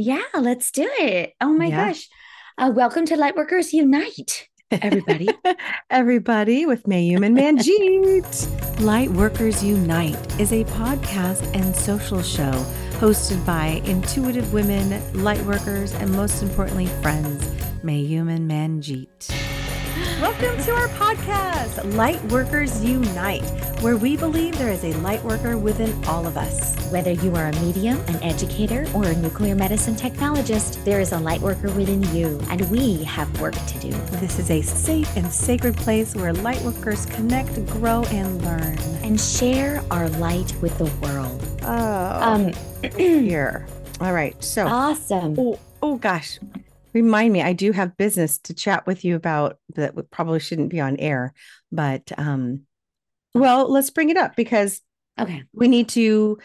Yeah, let's do it. Oh my Yeah. gosh. Uh, welcome to Lightworkers Unite, everybody. Everybody with Mayume and Manjeet. Lightworkers Unite is a podcast and social show hosted by intuitive women, lightworkers, and most importantly, friends, Mayume and Manjeet. Welcome to our podcast, Lightworkers Unite, where we believe there is a lightworker within all of us. Whether you are a medium, an educator, or a nuclear medicine technologist, there is a lightworker within you, and we have work to do. This is a safe and sacred place where lightworkers connect, grow, and learn. And share our light with the world. Oh, Um, here. All right. So, awesome. oh, oh gosh. Remind me, I do have business to chat with you about that probably shouldn't be on air, but um, well, let's bring it up because Okay. we need to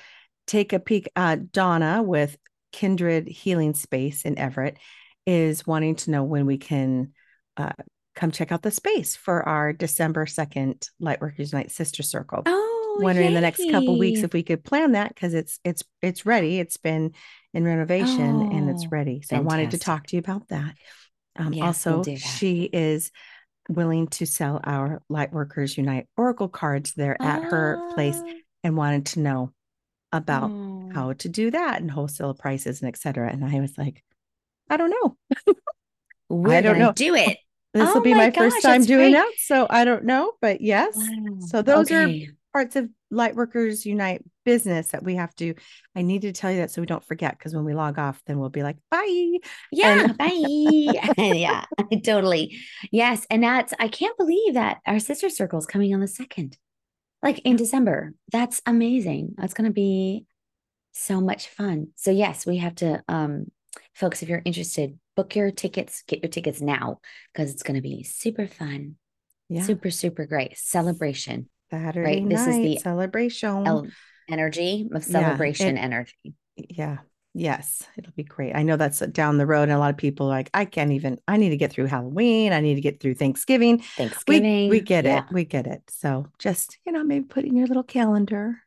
take a peek. Uh, Donna with Kindred Healing Space in Everett is wanting to know when we can uh, come check out the space for our December 2nd Lightworkers Night Sister Circle. Oh, Wondering the next couple weeks if we could plan that because it's it's it's ready. It's been in renovation and it's Oh, ready. So I wanted to talk to you about that. Um, Yes, we'll also, that. she is willing to sell our Lightworkers Unite Oracle cards there at her place Ah, and wanted to know about oh. how to do that and wholesale prices and et cetera. And I was like, I don't know. We're don't know. do it. This will Oh be my my, first time doing great. that. So I don't know, but yes. Wow. So those are Okay. Parts of Lightworkers Unite business that we have to. I need to tell you that so we don't forget because when we log off, then we'll be like, bye. Yeah, And- bye. yeah, totally. Yes. And that's, I can't believe that our sister circle is coming on the second, like in December. That's amazing. That's going to be so much fun. So, yes, we have to, um, folks, if you're interested, book your tickets, get your tickets now because it's going to be super fun, Yeah. super, super great celebration, Saturday This is the celebration. el- energy of Mm. Yeah, celebration it- energy. yeah. Yes. It'll be great. I know that's down the road. And a lot of people are like, I can't even, I need to get through Halloween. I need to get through Thanksgiving. We, Thanksgiving. we get yeah. it. We get it. So just, you know, maybe put in your little calendar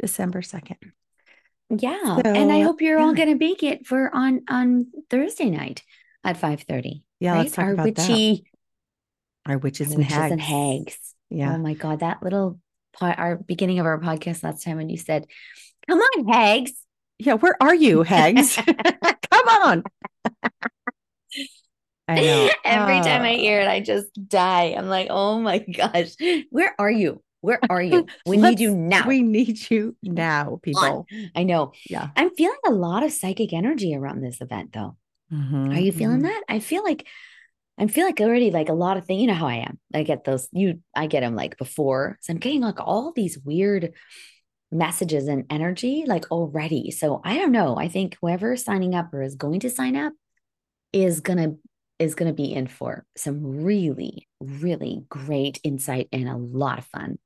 December 2nd. Yeah, and I hope you're all going to make it for on on Thursday night at five thirty. Yeah, right? let's talk Our about that. witchy Our witches, our and, witches hags. and hags. Yeah. Oh my God, that little part, our beginning of our podcast last time when you said, "Come on, hags." Yeah, where are you, hags? Come on. I know. Every time I Uh, hear it, I just die. I'm like, "Oh my gosh, where are you? Where are you? We need you now." We need you now, Come on. people. I know. Yeah. I'm feeling a lot of psychic energy around this event, though. Mhm, Are you feeling mhm. that? I feel like I feel like already like a lot of things. You know how I am. I get those. You, I get them like before. So I'm getting like all these weird messages and energy like already. So I don't know. I think whoever signing up or is going to sign up is gonna is gonna be in for some really really great insight and a lot of fun.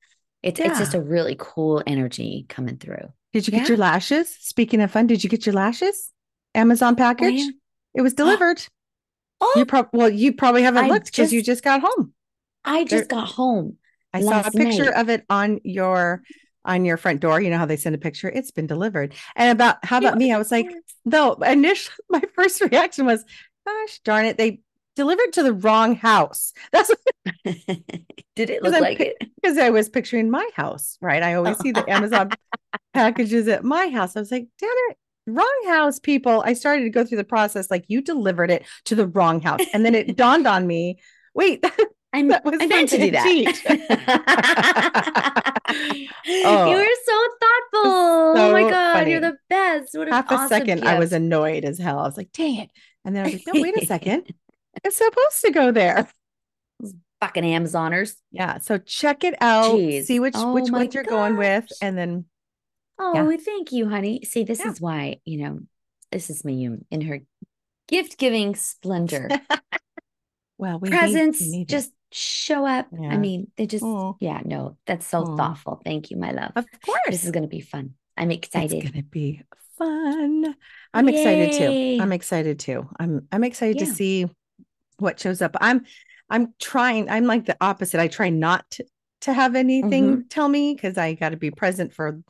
It's it's just a really cool energy coming through. Did you get Yeah. your lashes? Speaking of fun, did you get your lashes? Amazon oh, package? yeah. It was delivered. Oh, You probably well, you probably haven't I looked because you just- got home. I there- just got home. I saw a picture night. of it on your on your front door. You know how they send a picture? It's been delivered. And about how about me? I was like, no, initially my first reaction was, gosh darn it, they delivered to the wrong house. That's Did it look like it? because I was picturing my house, right? I always see the oh. Amazon packages at my house. I was like, damn it, wrong house, people. I started to go through the process like you delivered it to the wrong house. And then it dawned on me, wait, I'm, That was I meant to do that. Oh. You were so thoughtful. oh my so God, you're the best. What half a awesome second I was annoyed as hell. I was like, dang it. And then I was like, no, wait a second. It's supposed to go there. fucking Amazoners. Yeah. So check it out. Jeez. See which Oh which my ones you're going with. And then Oh, thank you, honey. See, this Yeah. is why, you know, this is me in her gift giving splendor. well, we we Presents need it. just show up. I mean, they just, Oh. yeah, no, that's so Oh. thoughtful. Thank you, my love. of course. This is going to be fun. I'm excited. It's gonna be fun. I'm excited too. I'm excited too. I'm I'm excited to see what shows up. I'm I'm trying, I'm like the opposite. I try not to, to have anything Mm-hmm. tell me because I got to be present for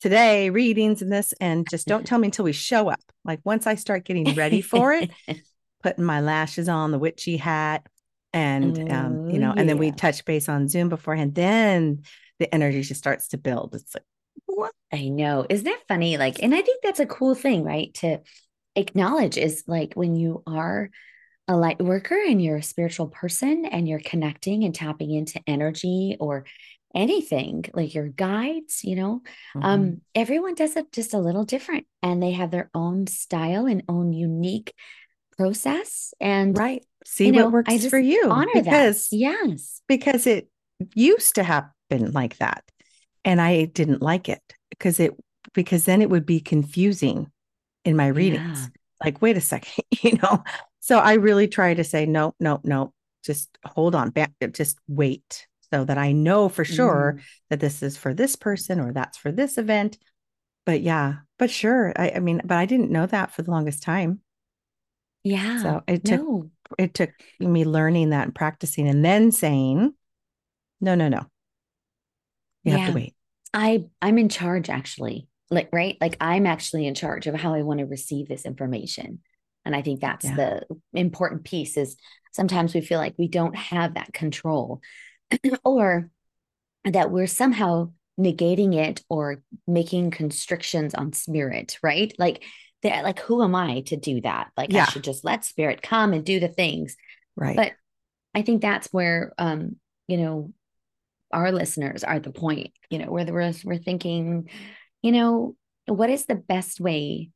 today readings and this and just don't tell me until we show up like once i start getting ready for it putting my lashes on the witchy hat and um, you know Oh, and then we touch base on zoom beforehand then the energy just starts to build it's like what I know. Isn't that funny? Like, and I think that's a cool thing, right? To acknowledge is like when you are a light worker and you're a spiritual person and you're connecting and tapping into energy or anything like your guides, you know, Mhm. um, everyone does it just a little different and they have their own style and own unique process. And right see you what know, works I just for you honor because that. Yes. because it used to happen like that and i didn't like it because it because then it would be confusing in my readings Yeah. like wait a second you know so i really try to say no no no just hold on back just wait so that i know for sure Mhm. that this is for this person or that's for this event but yeah but sure i, I mean but i didn't know that for the longest time Yeah. so it took no. it took me learning that and practicing and then saying no no no you have to wait I I'm in charge actually. Like right? Like I'm actually in charge of how I want to receive this information. And I think that's Yeah. the important piece is sometimes we feel like we don't have that control or that we're somehow negating it or making constrictions on spirit, right? Like that like who am I to do that? Like I should just let spirit come and do the things. right But I think that's where um, you know, our listeners are at the point, you know, where we're we're thinking, you know, what is the best way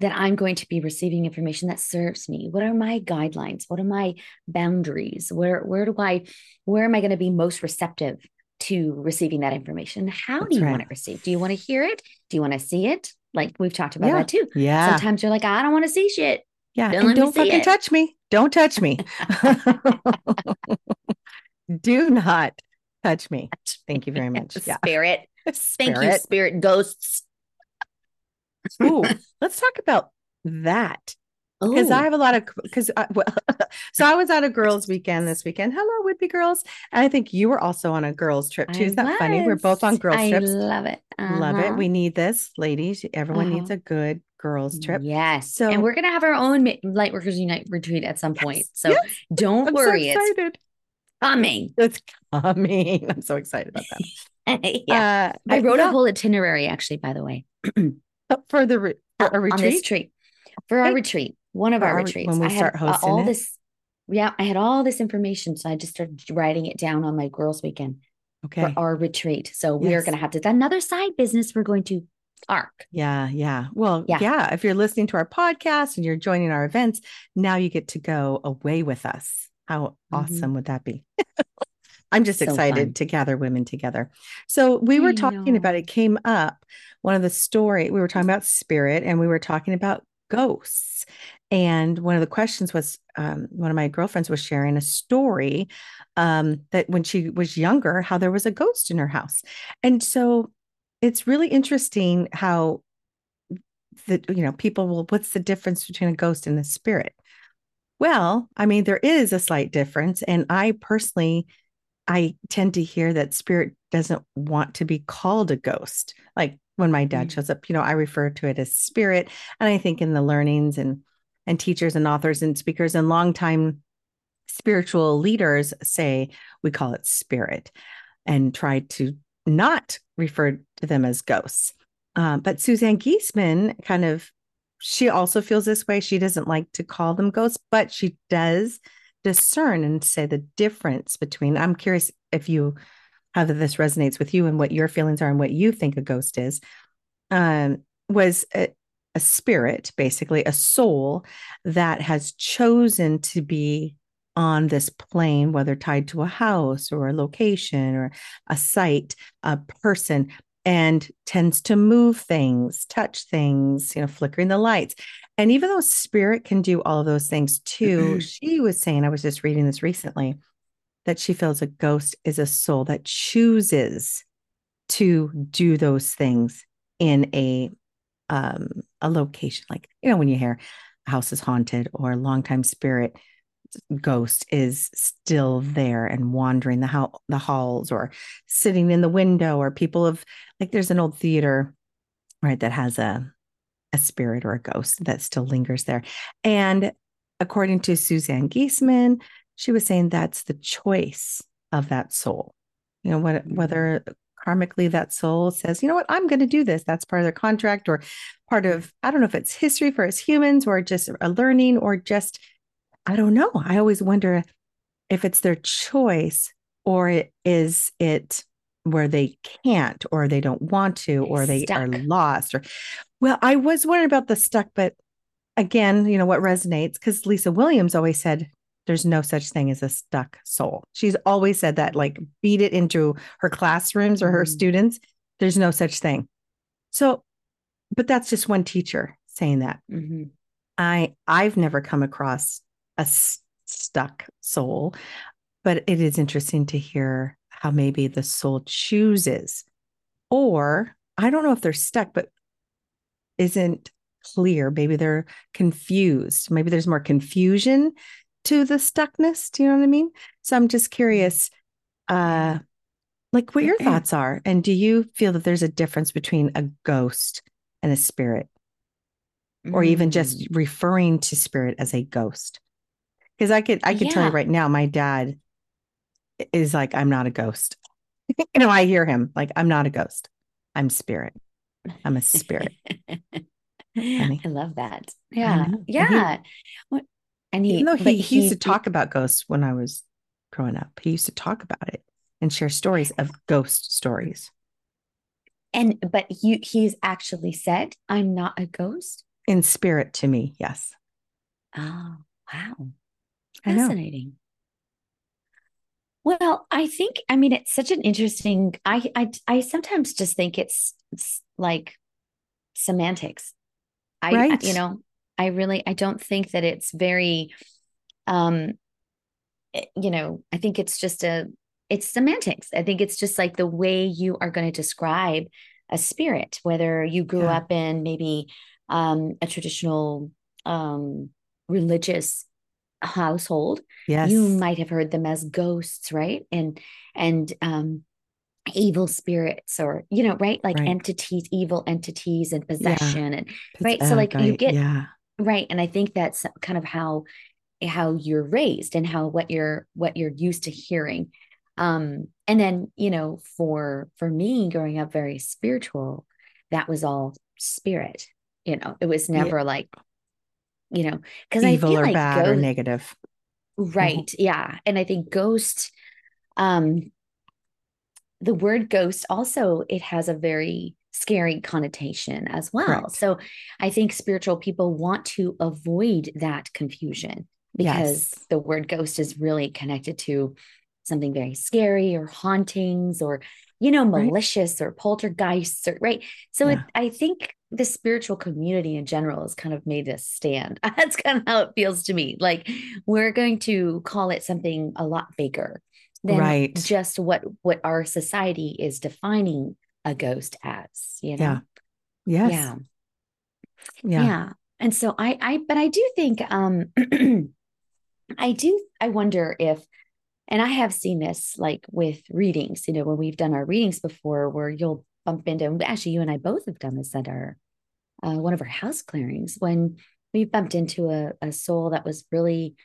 that I'm going to be receiving information that serves me? What are my guidelines? What are my boundaries? Where where do I where am I going to be most receptive to receiving that information? How That's do you right. want it received? Do you want to hear it? Do you want to see it? Like we've talked about Yeah. that too. yeah Sometimes you're like, I don't want to see shit. yeah don't don't fucking it. touch me don't touch me do not touch me thank you very much yeah Spirit. Thank you, spirit ghosts. Ooh, let's talk about that because I have a lot of because well, so I was on a girls' weekend this weekend. Hello, would be girls, and I think you were also on a girls' trip too. I Isn't that funny? We're both on girls' I trips. love it. Love it. Uh-huh. We need this, ladies. Everyone needs Uh-huh. a good girls' trip. Yes. So- and we're going to have our own Lightworkers Unite retreat at some point. So yes. don't I'm worry. so it's coming. It's coming. I'm so excited about that. yeah. Uh, I wrote a whole itinerary actually, by the way, for the re- for a on this retreat. retreat. For our Okay. retreat, one of For our our- retreats. when we I had start uh, hosting all it? this. Yeah, I had all this information. So I just started writing it down on my girls' weekend Okay. for our retreat. So we are going to have to, another side business we're going to arc. Yeah, yeah. Well, Yeah. yeah. If you're listening to our podcast and you're joining our events, now you get to go away with us. How Mhm. awesome would that be? I'm just So excited fun. to gather women together. So we were I talking about it came up one of the story we were talking about spirit and we were talking about ghosts. And one of the questions was um, one of my girlfriends was sharing a story um, that when she was younger, how there was a ghost in her house. And so it's really interesting how that you know people will what's the difference between a ghost and a spirit well i mean there is a slight difference and i personally i tend to hear that spirit doesn't want to be called a ghost like when my dad Mm. shows up you know i refer to it as spirit and i think in the learnings and and teachers and authors and speakers and longtime spiritual leaders say we call it spirit and try to not refer to them as ghosts um, but Suzanne Giesemann kind of, she also feels this way. She doesn't like to call them ghosts, but she does discern and say the difference between. I'm curious if you, how that this resonates with you and what your feelings are and what you think a ghost is. Um, was a, a spirit, basically a soul that has chosen to be on this plane, whether tied to a house or a location or a site, a person, and tends to move things, touch things, you know, flickering the lights. And even though spirit can do all of those things too, she was saying, I was just reading this recently, that she feels a ghost is a soul that chooses to do those things in a um a location like you know when you hear a house is haunted or a longtime spirit ghost is still there and wandering the how the halls or sitting in the window or people have like there's an old theater right, that has a a spirit or a ghost that still lingers there. And according to Suzanne Giesemann, she was saying that's the choice of that soul. You know, what, mm-hmm. whether karmically that soul says, you know what, I'm going to do this. That's part of their contract or part of, I don't know if it's history for us humans or just a learning or just, I don't know. I always wonder if it's their choice or it, is it where they can't or they don't want to or they Stuck. are lost or well i was wondering about the stuck but again you know what resonates because lisa williams always said there's no such thing as a stuck soul she's always said that like beat it into her classrooms or her mm. students there's no such thing so but that's just one teacher saying that mm-hmm. i i've never come across a s- stuck soul but it is interesting to hear how maybe the soul chooses, or I don't know if they're stuck, but isn't clear. Maybe they're confused. Maybe there's more confusion to the stuckness. Do you know what I mean? So I'm just curious, uh, like what your thoughts are. And do you feel that there's a difference between a ghost and a spirit? Or even just mm. referring to spirit as a ghost. Because I could I could yeah. tell you right now, my dad is like, I'm not a ghost. you know, I hear him like, I'm not a ghost. I'm spirit. I'm a spirit. I love that. Yeah. Yeah. And he, and he, even though he, he, used to talk about ghosts when I was growing up, he used to talk about it and share stories of ghost stories. And, but you, he's actually said, I'm not a ghost. In spirit to me, yes. Oh, wow. Fascinating. Well, I think I mean it's such an interesting. I I I sometimes just think it's, it's like semantics. I right. you know I really I don't think that it's very, um, eh, you know I think it's just a it's semantics. I think it's just like the way you are going to describe a spirit, whether you grew yeah. up in maybe um, a traditional um, religious household yes you might have heard them as ghosts right and and um evil spirits or you know right like right. entities evil entities and possession yeah. and right so like you get yeah right and i think that's kind of how how you're raised and how what you're what you're used to hearing um and then you know for for me growing up very spiritual that was all spirit you know it was never yeah. like you know, because I feel or like bad ghost, or negative. Mm-hmm. Right. Mm-hmm. Yeah. And I think ghost, um, the word ghost also it has a very scary connotation as well. Correct. So I think spiritual people want to avoid that confusion because yes. the word ghost is really connected to something very scary or hauntings or you know malicious right. or poltergeists or right so yeah. it, i think the spiritual community in general has kind of made a stand. That's kind of how it feels to me. Like we're going to call it something a lot bigger than right. just what what our society is defining a ghost as, you know. Yeah. Yes. Yeah. Yeah. Yeah. And so I I but I do think um I do I wonder if and I have seen this like with readings, you know, when we've done our readings before where you'll bump into actually you and I both have done this at our uh, one of our house clearings when we bumped into a, a soul that was really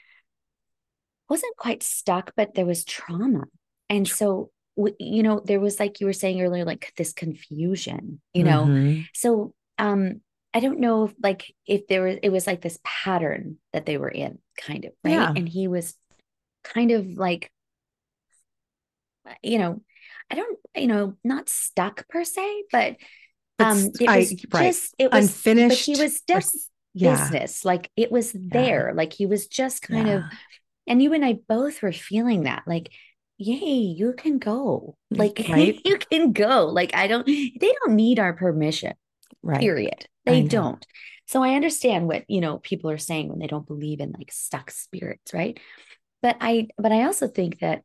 wasn't quite stuck, but there was trauma. And so, you know, there was like you were saying earlier, like this confusion, you know? Mm-hmm. So, um, I don't know if like if there was, it was like this pattern that they were in kind of, right? Yeah. And he was kind of like, you know, I don't, you know, not stuck per se, but um it was I, just it was unfinished. he was just yeah. business. Like it was there. Yeah. Like he was just kind of and you and I both were feeling that. Like, yay, you can go. Like right? you can go. Like I don't they don't need our permission. Right. Period. They don't. So I understand what, you know, people are saying when they don't believe in like stuck spirits, right? But I but I also think that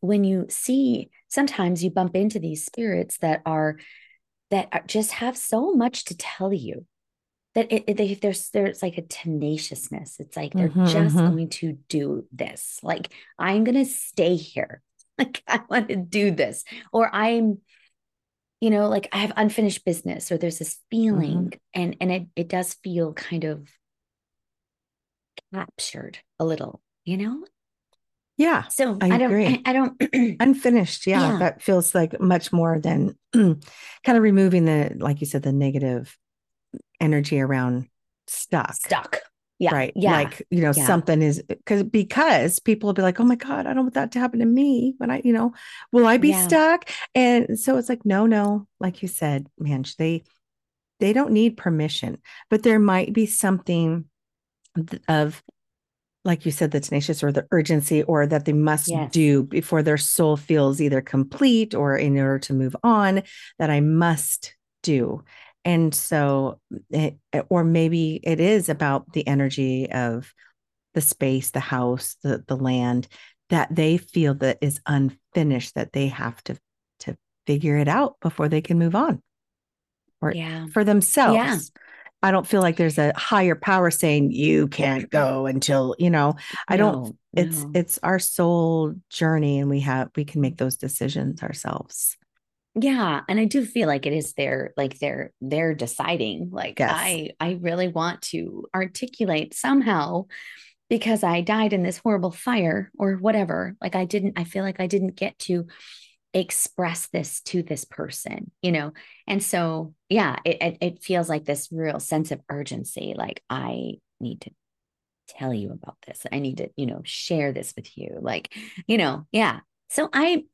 when you see sometimes you bump into these spirits that are that just have so much to tell you that it, it, they, there's there's like a tenaciousness it's like they're mm-hmm, just mm-hmm. going to do this like i'm going to stay here like i want to do this or i'm you know, like I have unfinished business or there's this feeling Mm-hmm. and and it it does feel kind of captured a little, you know? Yeah. So I I, don't agree. I, I don't Unfinished. Yeah, Yeah. That feels like much more than kind of removing the, like you said, the negative energy around stuck. stuck. Yeah. Right. Yeah. Like, you know, Yeah. something is because because people will be like, oh my God, I don't want that to happen to me when I, you know, will I be Yeah. stuck? And so it's like, no, no, like you said, man, they they don't need permission, but there might be something th- of like you said, the tenacious or the urgency or that they must Yes. do before their soul feels either complete or in order to move on that I must do. And so, it, or maybe it is about the energy of the space, the house, the, the land that they feel that is unfinished, that they have to, to figure it out before they can move on or yeah. for themselves. I don't feel like there's a higher power saying you can't go until, you know, I don't it's no. it's our soul journey and we have we can make those decisions ourselves Yeah, and I do feel like it is their like they're they're deciding like Yes. I I really want to articulate somehow because I died in this horrible fire or whatever. Like I didn't I feel like I didn't get to express this to this person, you know. And so yeah, it it, it feels like this real sense of urgency like I need to tell you about this. I need to, you know, share this with you. Like, you know, yeah. So I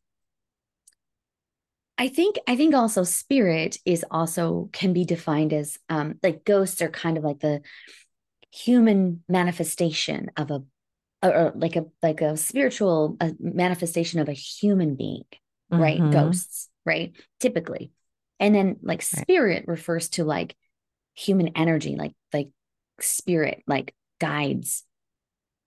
I think I think also spirit is also can be defined as um like ghosts are kind of like the human manifestation of a or, like a like a spiritual uh manifestation of a human being, right? Mhm. Ghosts, right? Typically. And then like Right. spirit refers to like human energy, like like spirit, like guides,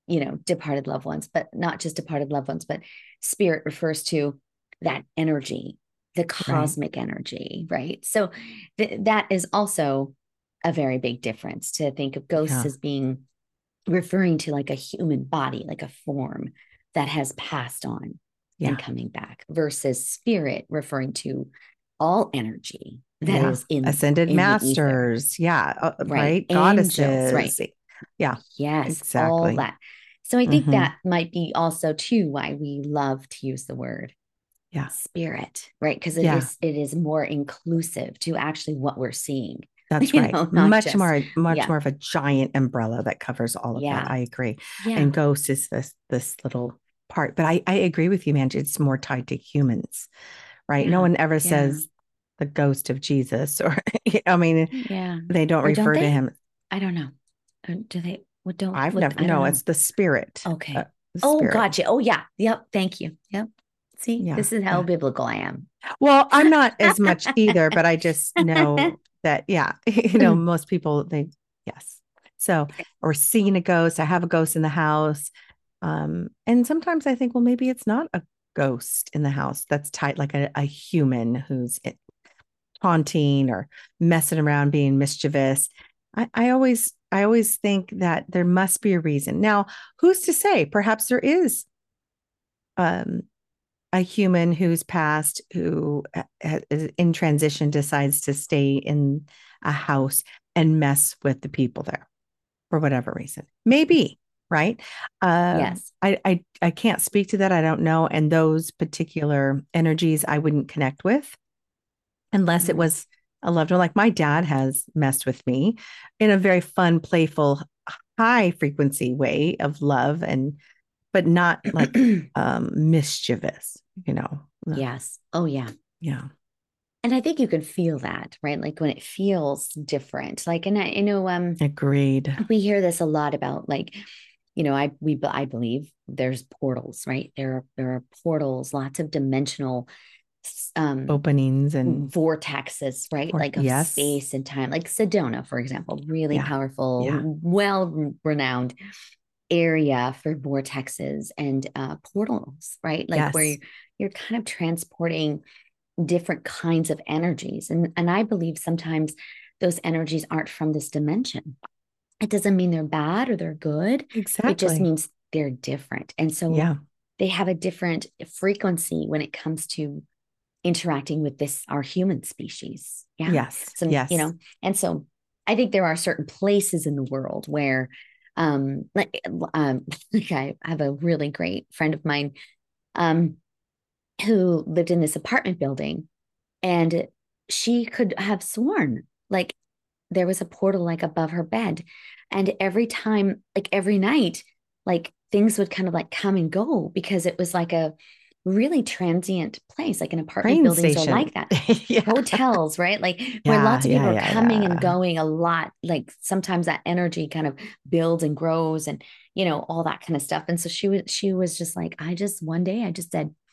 you know, departed loved ones, but not just departed loved ones, but spirit refers to that energy, the cosmic energy, right? So th- that is also a very big difference to think of ghosts Yeah. as being referring to like a human body, like a form that has passed on Yeah. and coming back versus spirit referring to all energy that is Yeah. in ascended in masters yeah uh, right, Right. goddesses Angels, right. Yeah, Yes, exactly. all that. So I think Mhm. that might be also too why we love to use the word Yeah. spirit, right? Because it is Yeah. it is more inclusive to actually what we're seeing. that's right know, much just- more much yeah. more of a giant umbrella that covers all of Yeah. that i agree and ghost is this this little part but i i agree with you man it's more tied to humans right no one ever says the ghost of jesus or i mean yeah. they don't Or don't refer to him I don't know. Uh, Do they what don't i've what- never I don't no know. it's the spirit okay. uh, the oh, spirit. gotcha. Oh yeah. Yep. Thank you. Yep. See, Yeah, this is how yeah. biblical I am. Well, I'm not as much either, but I just know that, yeah, you know, most people, they, yes. So, or seeing a ghost, I have a ghost in the house. Um, and sometimes I think, well, maybe it's not a ghost in the house that's tight, like a, a human who's i- taunting or messing around, being mischievous. I, I always, I always think that there must be a reason. Now, who's to say? Perhaps there is um a human who's passed who ha- is in transition decides to stay in a house and mess with the people there for whatever reason maybe right uh, yes. I, I i can't speak to that i don't know and those particular energies i wouldn't connect with unless it Mhm. was a loved one like my dad has messed with me in a very fun playful high frequency way of love and but not like um mischievous you know yes. Oh yeah. yeah And I think you can feel that, right? Like when it feels different. Like, and I, you know, um, agreed we hear this a lot about like, you know, I we I believe there's portals, right? There are there are portals, lots of dimensional um openings and vortexes, right? Vor- like of yes. space and time, like Sedona, for example, really Yeah. powerful, Yeah. well renowned area for vortexes and uh, portals, right? Like where Yes. you're, you're kind of transporting different kinds of energies, and and I believe sometimes those energies aren't from this dimension. It doesn't mean they're bad or they're good. exactly It just means they're different, and so yeah they have a different frequency when it comes to interacting with this our human species yeah Yes. so yes. you know and so i think there are certain places in the world where um like um like i have a really great friend of mine um who lived in this apartment building and she could have sworn like there was a portal like above her bed. And every time like every night like things would kind of like come and go because it was like a really transient place like an apartment Train buildings station. are like that yeah. hotels, right? Like where lots of people yeah, are coming yeah. and going a lot. Like sometimes that energy kind of builds and grows and you know, all that kind of stuff. And so she was she was just like, I just one day I just said,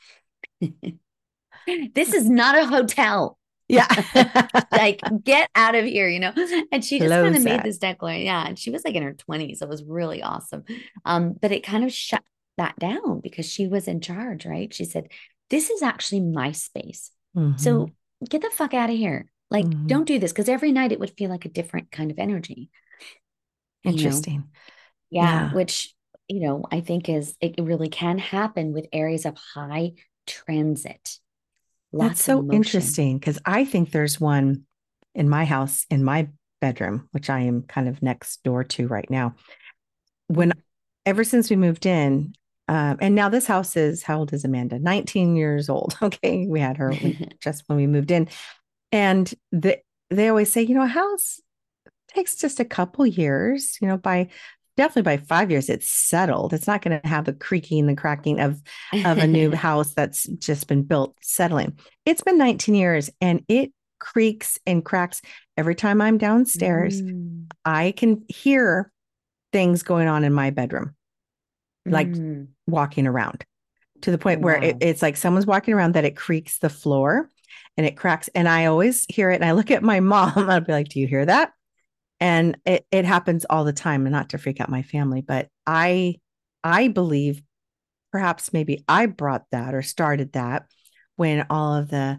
This is not a hotel. Yeah. Like, get out of here, you know? And she just kind of made this declaration. Yeah. And she was like in her 20s. It was really awesome. Um, but it kind of shut that down because she was in charge, right? She said, This is actually my space. Mhm. So get the fuck out of here. Like, Mhm. don't do this because every night it would feel like a different kind of energy. you know? interesting. Yeah, Yeah. Which, you know, I think is it really can happen with areas of high transit. Lots That's so interesting because I think there's one in my house, in my bedroom, which I am kind of next door to right now. When ever since we moved in, um, and now this house is how old is Amanda? 19 years old. Okay. We had her just when we moved in. And the, they always say, you know, a house takes just a couple years, you know, by definitely by five years, it's settled. It's not going to have the creaking, the cracking of of a new house that's just been built settling. It's been 19 years and it creaks and cracks every time I'm downstairs. Mm, I can hear things going on in my bedroom, like mm. walking around to the point where it, it's like someone's walking around that it creaks the floor and it cracks. And I always hear it. And I look at my mom, I'll be like, Do you hear that? And it, it happens all the time, and not to freak out my family, but I I believe perhaps maybe I brought that or started that when all of the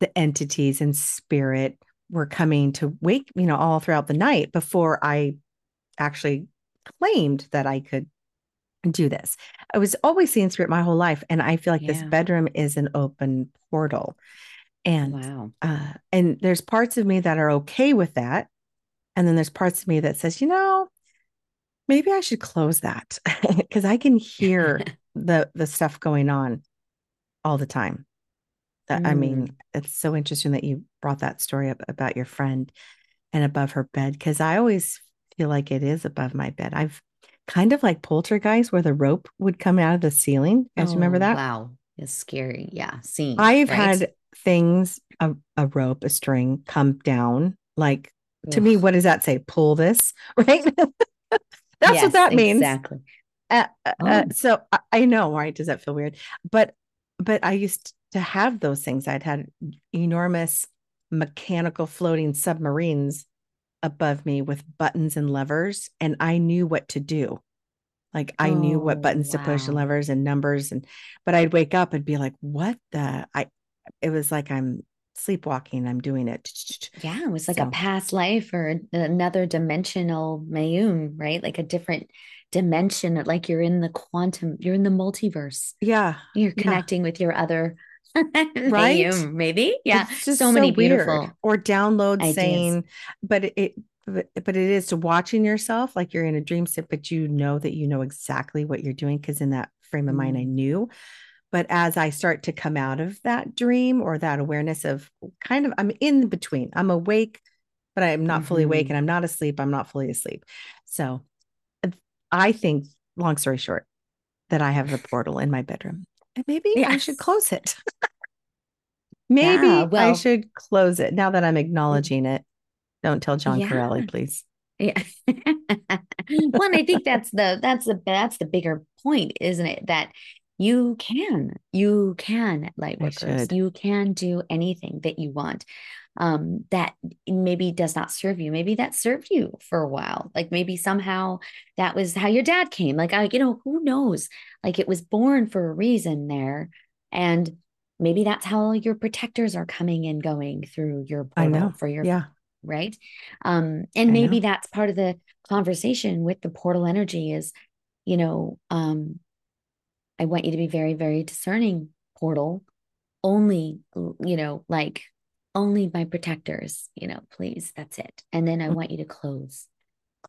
the entities and spirit were coming to wake, you know, all throughout the night before I actually claimed that I could do this. I was always seeing spirit my whole life. And I feel like this bedroom is an open portal. And Wow. uh, and there's parts of me that are okay with that. And then there's parts of me that says, you know, maybe I should close that because I can hear the the stuff going on all the time. That I mean, it's so interesting that you brought that story up about your friend and above her bed because I always feel like it is above my bed. I've kind of like poltergeist where the rope would come out of the ceiling. Guys, remember Oh, that? Wow. It's scary. Yeah. Scene. I've right? had things, a, a rope, a string come down. Like to me, what does that say? Pull this, right? That's Yes, what that means. Exactly. Uh, uh, uh, Oh. so I, I know, right? Does that feel weird? But but I used to have those things. I'd had enormous mechanical floating submarines above me with buttons and levers, and I knew what to do. Like I knew what Oh, buttons to push and levers and numbers, and but I'd wake up and be like, "What the?" I it was like I'm sleepwalking. I'm doing it. Yeah, it was like So- a past life or another dimensional Mayume, right? Like a different dimension, like you're in the quantum, you're in the multiverse. Yeah, You're Yeah. connecting with your other Right? Mayume, maybe. Yeah. It's just so many weird. beautiful. or download ideas. saying but it, but, but it is to watching yourself like you're in a dream state but you know that you know exactly what you're doing because in that frame of mind i Mm. knew but as i start to come out of that dream or that awareness of kind of i'm in between i'm awake but i'm not fully awake Mhm. and i'm not asleep i'm not fully asleep so i think long story short that i have a portal in my bedroom and maybe i should close it Maybe Yeah, I should close it now that I'm mm. acknowledging it. Don't tell John Yeah. Corelli, please. Yeah. well, and I think that's the that's the that's the bigger point, isn't it? That you can, you can light I workers, you can do anything that you want. Um, that maybe does not serve you. Maybe that served you for a while. Like maybe somehow that was how your dad came. Like I, you know, who knows? Like it was born for a reason there. And maybe that's how your protectors are coming and going through your I portal know. for your Yeah. right? Um, and I maybe know. that's part of the conversation with the portal energy is, you know, um, I want you to be very, very discerning, portal, only, you know, like only my protectors, you know, please. That's it. And then I Mm. want you to close,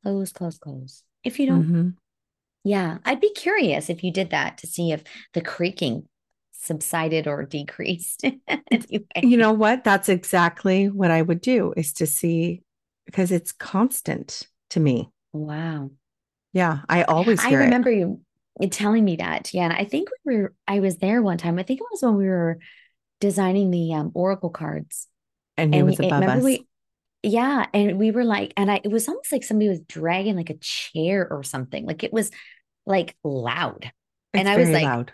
close, close, close. If you don't, Mhm. yeah, I'd be curious if you did that to see if the creaking subsided or decreased. anyway. You know what? That's exactly what I would do is to see because it's constant to me. wow. Yeah, I always I hear it. remember you you telling me that. Yeah. And I think we were, I was there one time. I think it was when we were designing the um, Oracle cards. And he was above us. we, yeah. And we were like, and I, it was almost like somebody was dragging like a chair or something. Like it was like loud. and I was like- loud.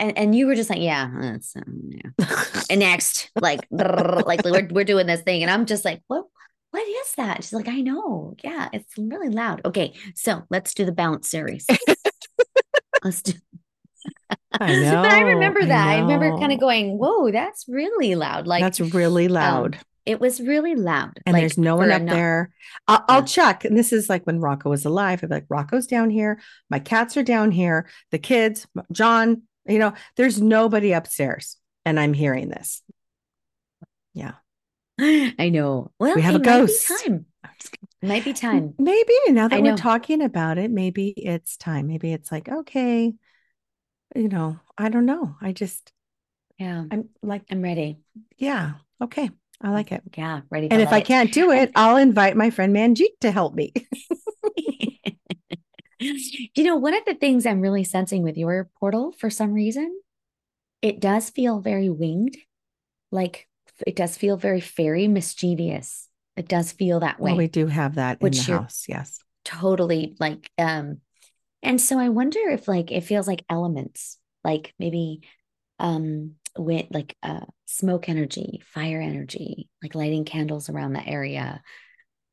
And, and you were just like, yeah, that's, um, yeah. And next, like, like we're, we're doing this thing. And I'm just like, what, what is that? She's like, I know. Yeah, it's really loud. Okay. So let's do the bounce series. let's do I know. but I remember that. I, remember kind of going, "Whoa, that's really loud!" Like That's really um, loud. it was really loud. and like, there's no one up not- there. I'll, I'll check. And this is like when Rocco was alive. I'd be like, Rocco's down here. My cats are down here. The kids, John, you know, there's nobody upstairs. And I'm hearing this. Yeah. I know. Well, We have a ghost. time. Might be time. Maybe now that we're talking about it, maybe it's time. Maybe it's like, okay, you know, I don't know. I just, Yeah, I'm like, I'm ready. yeah, okay. I like it. Yeah, ready. And if I it- can't do it, I'll invite my friend Manjeet to help me. you know, one of the things I'm really sensing with your portal for some reason, it does feel very winged. Like it does feel very fairy mischievous. It does feel that way. Well, we do have that in the house. Yes. totally like um and so i wonder if like it feels like elements like maybe um with like uh smoke energy fire energy like lighting candles around the area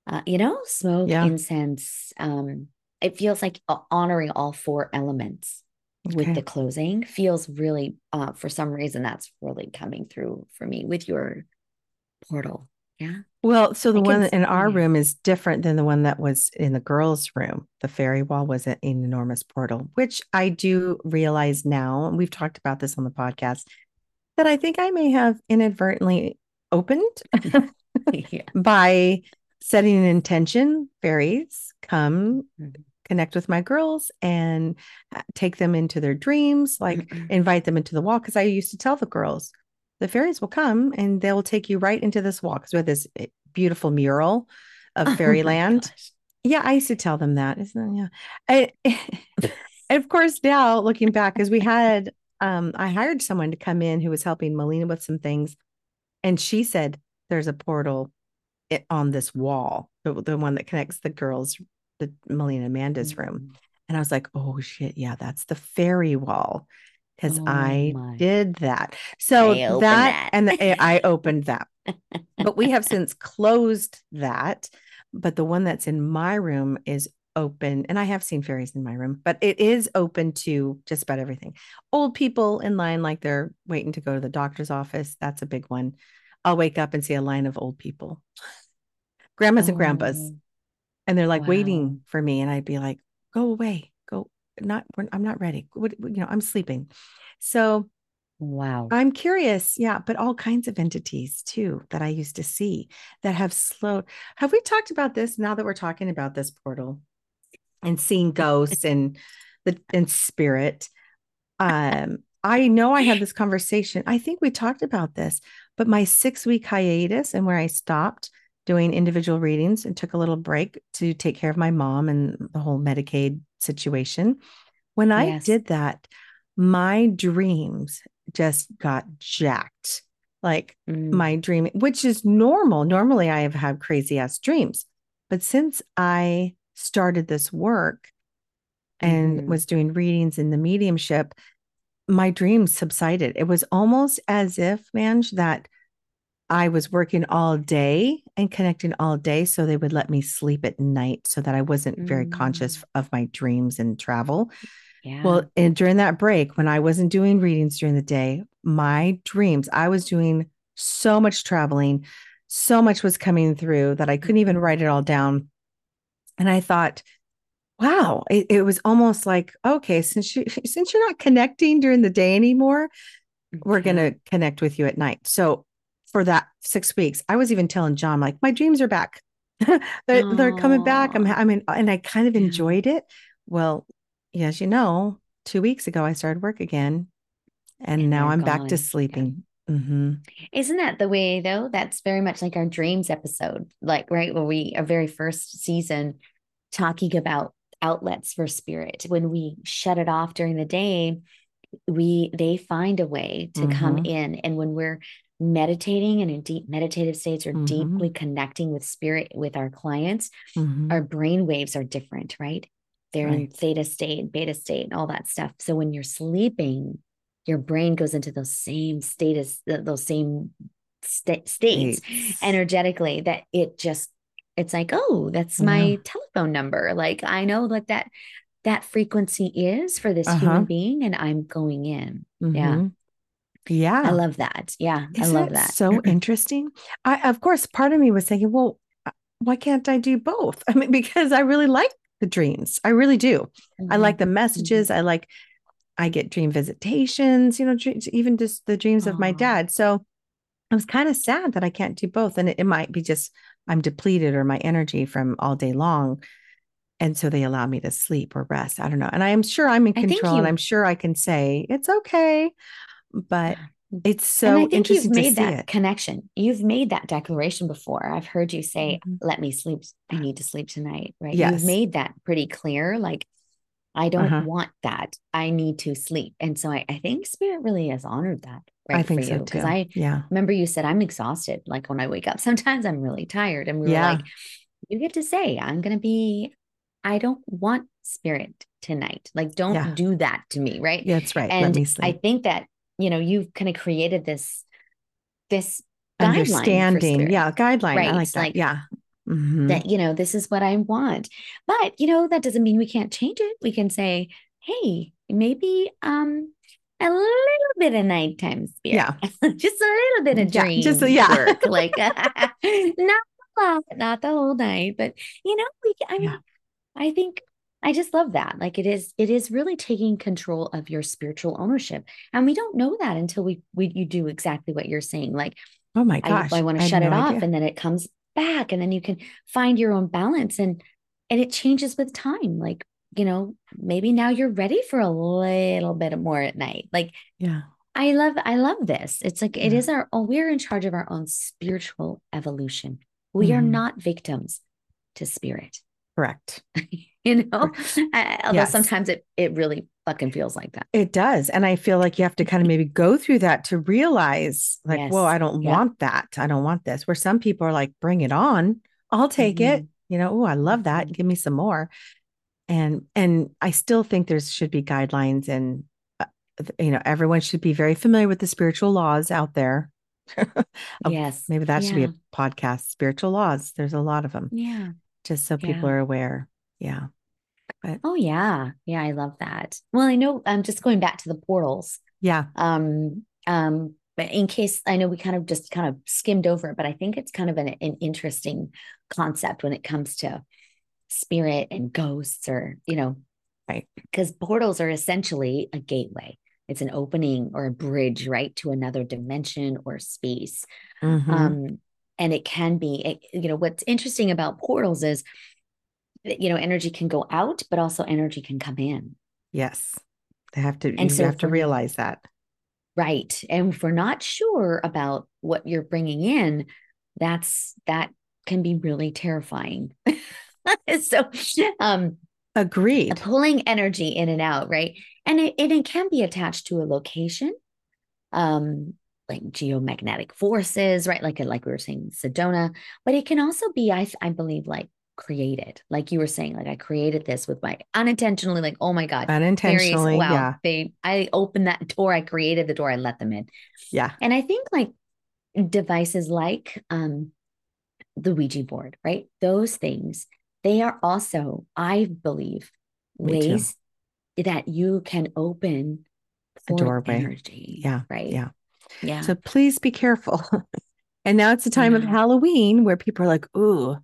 uh you know smoke Yeah. incense um it feels like uh, honoring all four elements with the closing feels really uh for some reason that's really coming through for me with your portal. Yeah Well, so the one in our room is different than the one that was in the girls' room. The fairy wall was an enormous portal, which I do realize now, and we've talked about this on the podcast, that I think I may have inadvertently opened yeah by setting an intention. Fairies come Mhm. connect with my girls and uh, take them into their dreams, like invite them into the wall. Cause I used to tell the girls, the fairies will come and they will take you right into this wall. Cause we have this eh, beautiful mural of Oh fairyland. gosh. yeah, I used to tell them that. Isn't it? Yeah. I, and of course, now looking back, because we had, um, I hired someone to come in who was helping Melina with some things. And she said, there's a portal on this wall, the, the one that connects the girls, the Melina Amanda's room. Mm. And I was like, oh shit, yeah, that's the fairy wall. Because Oh I my. did that. So that, that. and the, I opened that. But we have since closed that. But the one that's in my room is open. And I have seen fairies in my room, but it is open to just about everything. Old people in line, like they're waiting to go to the doctor's office. That's a big one. I'll wake up and see a line of old people, grandmas and grandpas Oh, and they're like Wow. waiting for me and i'd be like go away go not we're- i'm not ready what, you know i'm sleeping so wow. i'm curious yeah but all kinds of entities too that i used to see that have slowed have we talked about this now that we're talking about this portal and seeing ghosts and the and spirit um i know i had this conversation i think we talked about this but my six week hiatus and where i stopped doing individual readings and took a little break to take care of my mom and the whole medicaid situation when i Yes. did that my dreams just got jacked like Mm. my dream, which is normal. Normally, I have had crazy ass dreams. But since I started this work and Mhm. was doing readings in the mediumship, my dreams subsided. It was almost as if, Manj, that I was working all day and connecting all day. So they would let me sleep at night so that I wasn't very conscious Mm. of my dreams and travel. Yeah. Well, and during that break, when I wasn't doing readings during the day, my dreams, I was doing so much traveling, so much was coming through that I couldn't even mm-hmm. write it all down. And I thought, wow, it, it was almost like, okay, since you since you're not connecting during the day anymore, we're mm-hmm. going to connect with you at night. So for that six weeks, I was even telling John, like, my dreams are back. they're, they're coming back. I'm, I mean, and I kind of enjoyed it. Well, as you know, two weeks ago, I started work again and, And now I'm back gone. to Yeah. sleeping. hmm Isn't that the way though? That's very much like our dreams episode, like right where we our very first season talking about outlets for spirit. When we shut it off during the day, we they find a way to come Mhm. in. And when we're meditating and in deep meditative states or Mhm. deeply connecting with spirit with our clients, hmm our brain waves are different, right? They're in theta state, beta state, and all that stuff. So when you're sleeping, your brain goes into those same status, those same sta- states energetically that it just, it's like, oh, that's my know. telephone number. Like I know what that that frequency is for this Uh-huh. human being, and I'm going in. Yeah. Mhm. Yeah. I love that. Yeah, I Isn't love that. so interesting? I, of course, part of me was thinking, well, why can't I do both? I mean, because I really like the dreams. I really do. I Mhm. like the messages. I like, I get dream visitations, you know, dreams, even just the dreams of my dad. So I was kind of sad that I can't do both. And it, it might be just I'm depleted or my energy from all day long. And so they allow me to sleep or rest. I don't know. And I am sure I'm in I control and I'm sure I can say it's okay. But it's so I think interesting you've made that it. connection. You've made that declaration before. I've heard you say, Mhm. "Let me sleep. I need to sleep tonight." Right? Yes. You've made that pretty clear. Like, I don't Uh-huh. want that. I need to sleep. And so I, I think Spirit really has honored that. Right I think for so because I yeah. remember you said I'm exhausted. Like when I wake up, sometimes I'm really tired, and we Yeah. were like, "You get to say I'm going to be. I don't want Spirit tonight. Like, don't Yeah. do that to me." Right? Yeah, that's right. Let and I think that you know you've kind of created this this Understanding. spirit, Yeah. Guideline. I Right, like that. like yeah. Mhm. that you know this is what I want. But you know that doesn't mean we can't change it. We can say, hey, maybe um a little bit of nighttime spirit, Yeah. just a little bit of Yeah, dream just a- yeah. work, like not a lot, not the whole night, but you know we. I mean, Yeah. I think I just love that. Like it is, it is really taking control of your spiritual ownership, and we don't know that until we we you do exactly what you're saying. Like Oh my I, gosh. I want to shut it no off, idea. and then it comes back, and then you can find your own balance, and and it changes with time. Like you know, maybe now you're ready for a little bit more at night. Like Yeah. I love, I love this. It's like it Yeah. is our. Oh, we're in charge of our own spiritual evolution. We are Mhm. not victims to spirit. Correct. you know Uh, although Yes. sometimes it it really fucking feels like that It does. And I feel like you have to kind of maybe go through that to realize, like, Yes. whoa, I don't Yeah. want that. I don't want this. Where some people are like, bring it on. I'll take it. You know, oh, I love that. Mhm. Give me some more. And and I still think there should be guidelines and uh, you know, everyone should be very familiar with the spiritual laws out there. Oh, yes Maybe that should be a podcast. Spiritual laws. There's a lot of them. yeah Just so people Yeah. are aware. Yeah. Oh yeah yeah i love that well i know i'm just going back to the portals Yeah. um um but in case i know we kind of just kind of skimmed over it but i think it's kind of an, an interesting concept when it comes to spirit and ghosts or you know Right. because portals are essentially a gateway it's an opening or a bridge right to another dimension or space Mhm. um and it can be it, you know what's interesting about portals is you know energy can go out but also energy can come in yes. They have to, And you so have to realize that. right and if we're not sure about what you're bringing in that's that can be really terrifying so um Agreed. pulling energy in and out right and it, and it can be attached to a location um like geomagnetic forces right like like we were saying sedona but it can also be i i believe like created like you were saying like i created this with my unintentionally like oh my god Unintentionally. wow Yeah. they i opened that door i created the door i let them in Yeah. and i think like devices like um the ouija board right those things they are also i believe Me too. ways that you can open A for doorway. energy Yeah, right yeah. yeah So please be careful. and now it's the time of Halloween where people are like, ooh,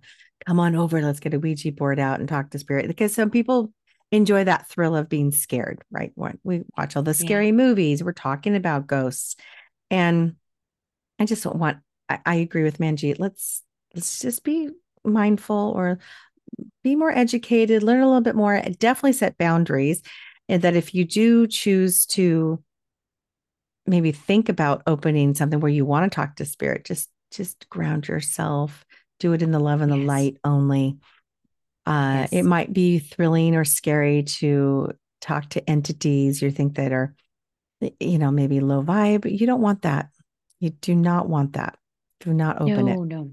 come on over. Let's get a Ouija board out and talk to spirit. Because some people enjoy that thrill of being scared, right? We watch all the scary yeah. movies, we're talking about ghosts. And I just don't want I, I agree with Manjeet. Let's let's just be mindful or be more educated, learn a little bit more, definitely set boundaries. And that if you do choose to maybe think about opening something where you want to talk to spirit, just just ground yourself, do it in the love and the yes. light only. Uh, yes. It might be thrilling or scary to talk to entities you think that are, you know, maybe low vibe. You don't want that. You do not want that. Do not open no, it. No, no.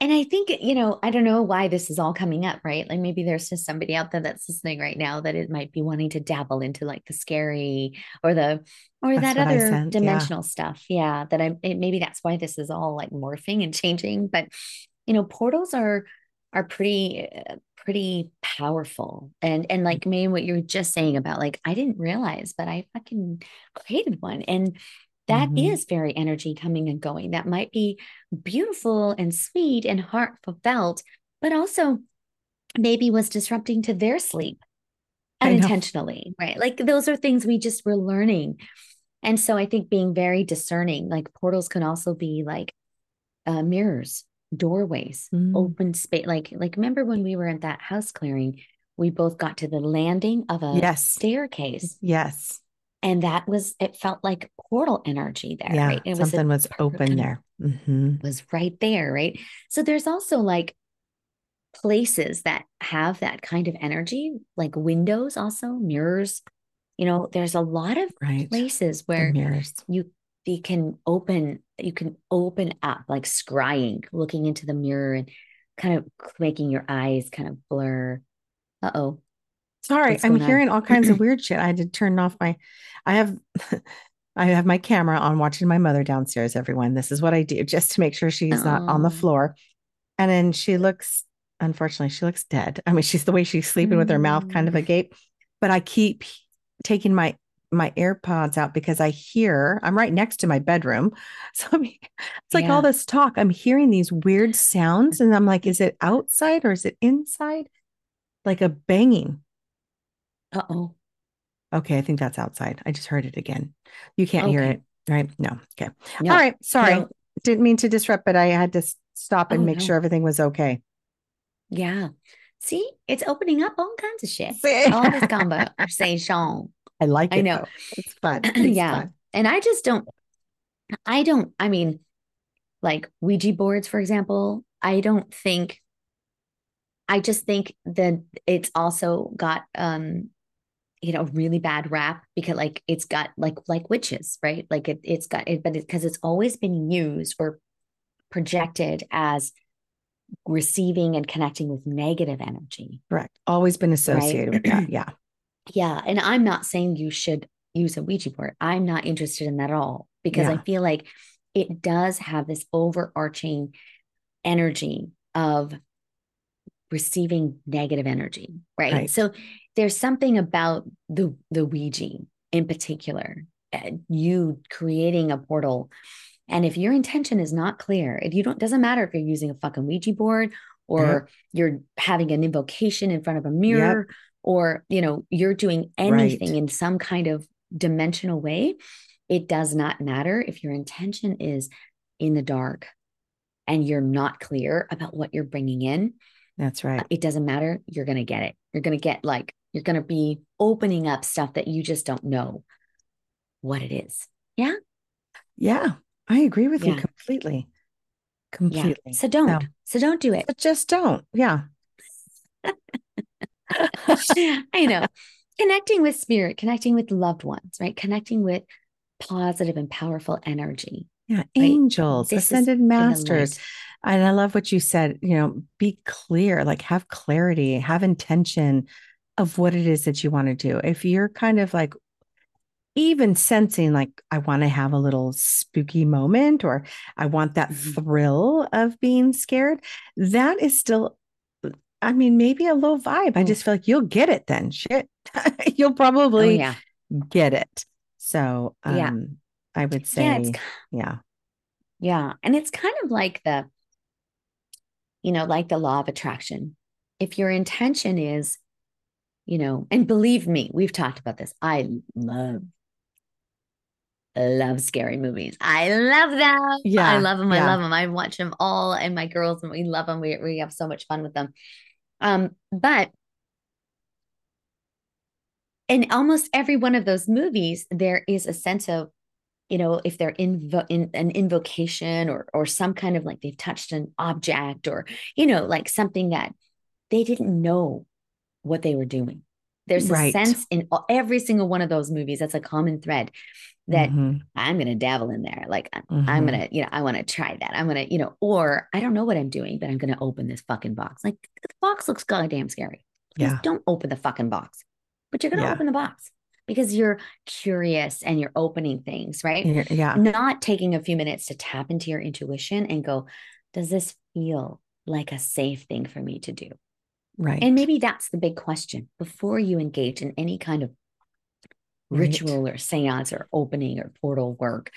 And I think, you know, I don't know why this is all coming up, right? Like maybe there's just somebody out there that's listening right now that it might be wanting to dabble into like the scary or the or that's that other dimensional yeah. stuff. Yeah, that I it, maybe that's why this is all like morphing and changing, but you know, portals are are pretty uh, pretty powerful. And and like maybe what you're just saying about like I didn't realize, but I fucking created one and that mm-hmm. is very energy coming and going. That might be beautiful and sweet and heartfelt, but also maybe was disrupting to their sleep unintentionally, right? Like those are things we just were learning. And so I think being very discerning, like portals can also be like uh, mirrors, doorways, mm. open space. Like, like remember when we were at that house clearing, we both got to the landing of a yes. staircase. Yes and that was it felt like portal energy there yeah right? It something was, was open there. Mm-hmm. was right there right? So there's also like places that have that kind of energy like windows also mirrors you know there's a lot of right. places where mirrors. you you can open you can open up like scrying looking into the mirror and kind of making your eyes kind of blur. Uh-oh Sorry, I'm hearing all kinds of weird shit. I had to turn off my I have I have my camera on watching my mother downstairs, everyone. This is what I do just to make sure she's not on the floor. And then she looks, unfortunately, she looks dead. I mean, she's the way she's sleeping mm. with her mouth kind of mm. agape. But I keep taking my my AirPods out because I hear I'm right next to my bedroom. So I mean, it's like yeah. all this talk. I'm hearing these weird sounds, and I'm like, is it outside or is it inside? Like a banging. Uh oh. Okay, I think that's outside. I just heard it again. You can't okay. hear it, right? No. Okay. No. All right. Sorry. No. Didn't mean to disrupt, but I had to stop and oh, make no. sure everything was okay. Yeah. See, it's opening up all kinds of shit. all this conversation. I like it. I know. Though. It's fun. It's yeah. Fun. And I just don't, I don't, I mean, like Ouija boards, for example, I don't think, I just think that it's also got um you know really bad rap because like it's got like like witches right like it, it's got it but because it, it's always been used or projected as receiving and connecting with negative energy correct always been associated right? with that yeah yeah and i'm not saying you should use a ouija board i'm not interested in that at all because yeah. i feel like it does have this overarching energy of receiving negative energy right, right. so there's something about the the Ouija in particular, uh, you creating a portal. And if your intention is not clear, if you don't doesn't matter if you're using a fucking Ouija board or you're having an invocation in front of a mirror yep. or you know you're doing anything right. in some kind of dimensional way, it does not matter if your intention is in the dark and you're not clear about what you're bringing in. That's right. It doesn't matter. You're going to get it. You're going to get like you're going to be opening up stuff that you just don't know what it is. Yeah. Yeah. I agree with yeah. you completely. Completely. Yeah. So don't. So, so don't do it. just don't. Yeah. I know. Connecting with spirit, connecting with loved ones, right? Connecting with positive and powerful energy. Yeah. Right? Angels, this ascended masters. And I love what you said, you know, be clear, like have clarity, have intention, of what it is that you want to do. If you're kind of like even sensing like I want to have a little spooky moment or I want that mm-hmm. thrill of being scared, that is still I mean maybe a low vibe. I mm. just feel like you'll get it then. Shit. you'll probably oh, yeah. get it. So, um yeah. I would say yeah, yeah. Yeah, and it's kind of like the you know, like the law of attraction. If your intention is you know, and believe me, we've talked about this. I love love scary movies. I love them. Yeah, I love them. I love them. I watch them all, and my girls and we love them. We we have so much fun with them. Um, but in almost every one of those movies, there is a sense of, you know, if they're invo- in an invocation or or some kind of like they've touched an object or you know like something that they didn't know what they were doing. There's a sense in every single one of those movies. That's a common thread that Mhm, I'm going to dabble in there. Like I- I'm going to, you know, I want to try that. I'm going to, you know, or I don't know what I'm doing, but I'm going to open this fucking box. Like the box looks goddamn scary. Please Yeah. don't open the fucking box. But you're going to Yeah. open the box because you're curious and you're opening things, right? Yeah, yeah. Not taking a few minutes to tap into your intuition and go, does this feel like a safe thing for me to do? Right. And maybe that's the big question before you engage in any kind of Right. ritual or seance or opening or portal work.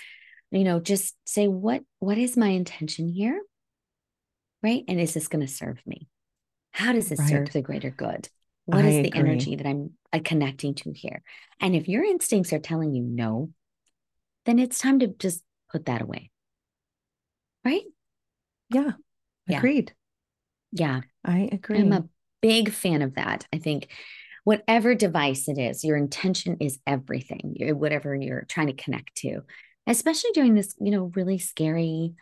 You know, just say what what is my intention here? Right? And is this going to serve me? How does it serve the greater good? What I is the agree. energy that I'm uh, connecting to here? And if your instincts are telling you no, then it's time to just put that away. Right? yeah. Yeah. Agreed. Yeah. I agree. I'm a big fan of that. I think whatever device it is, your intention is everything, whatever you're trying to connect to, especially during this, you know, really scary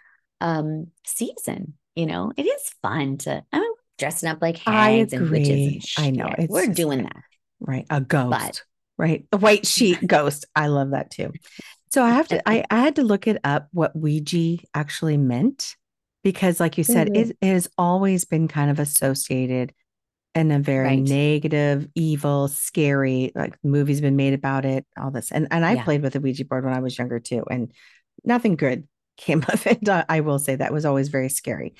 um season. You know, it is fun to I'm dressing up like hags and witches and I know, it's We're doing that. right. A ghost. right. A white sheet ghost. I love that too. So I have to I, I had to look it up what Ouija actually meant because like you said, Mhm. it, it has always been kind of associated in a very Right. negative, evil, scary, like movies been made about it, all this. And and I Yeah. played with the Ouija board when I was younger too, and nothing good came of it. I will say that was always very scary.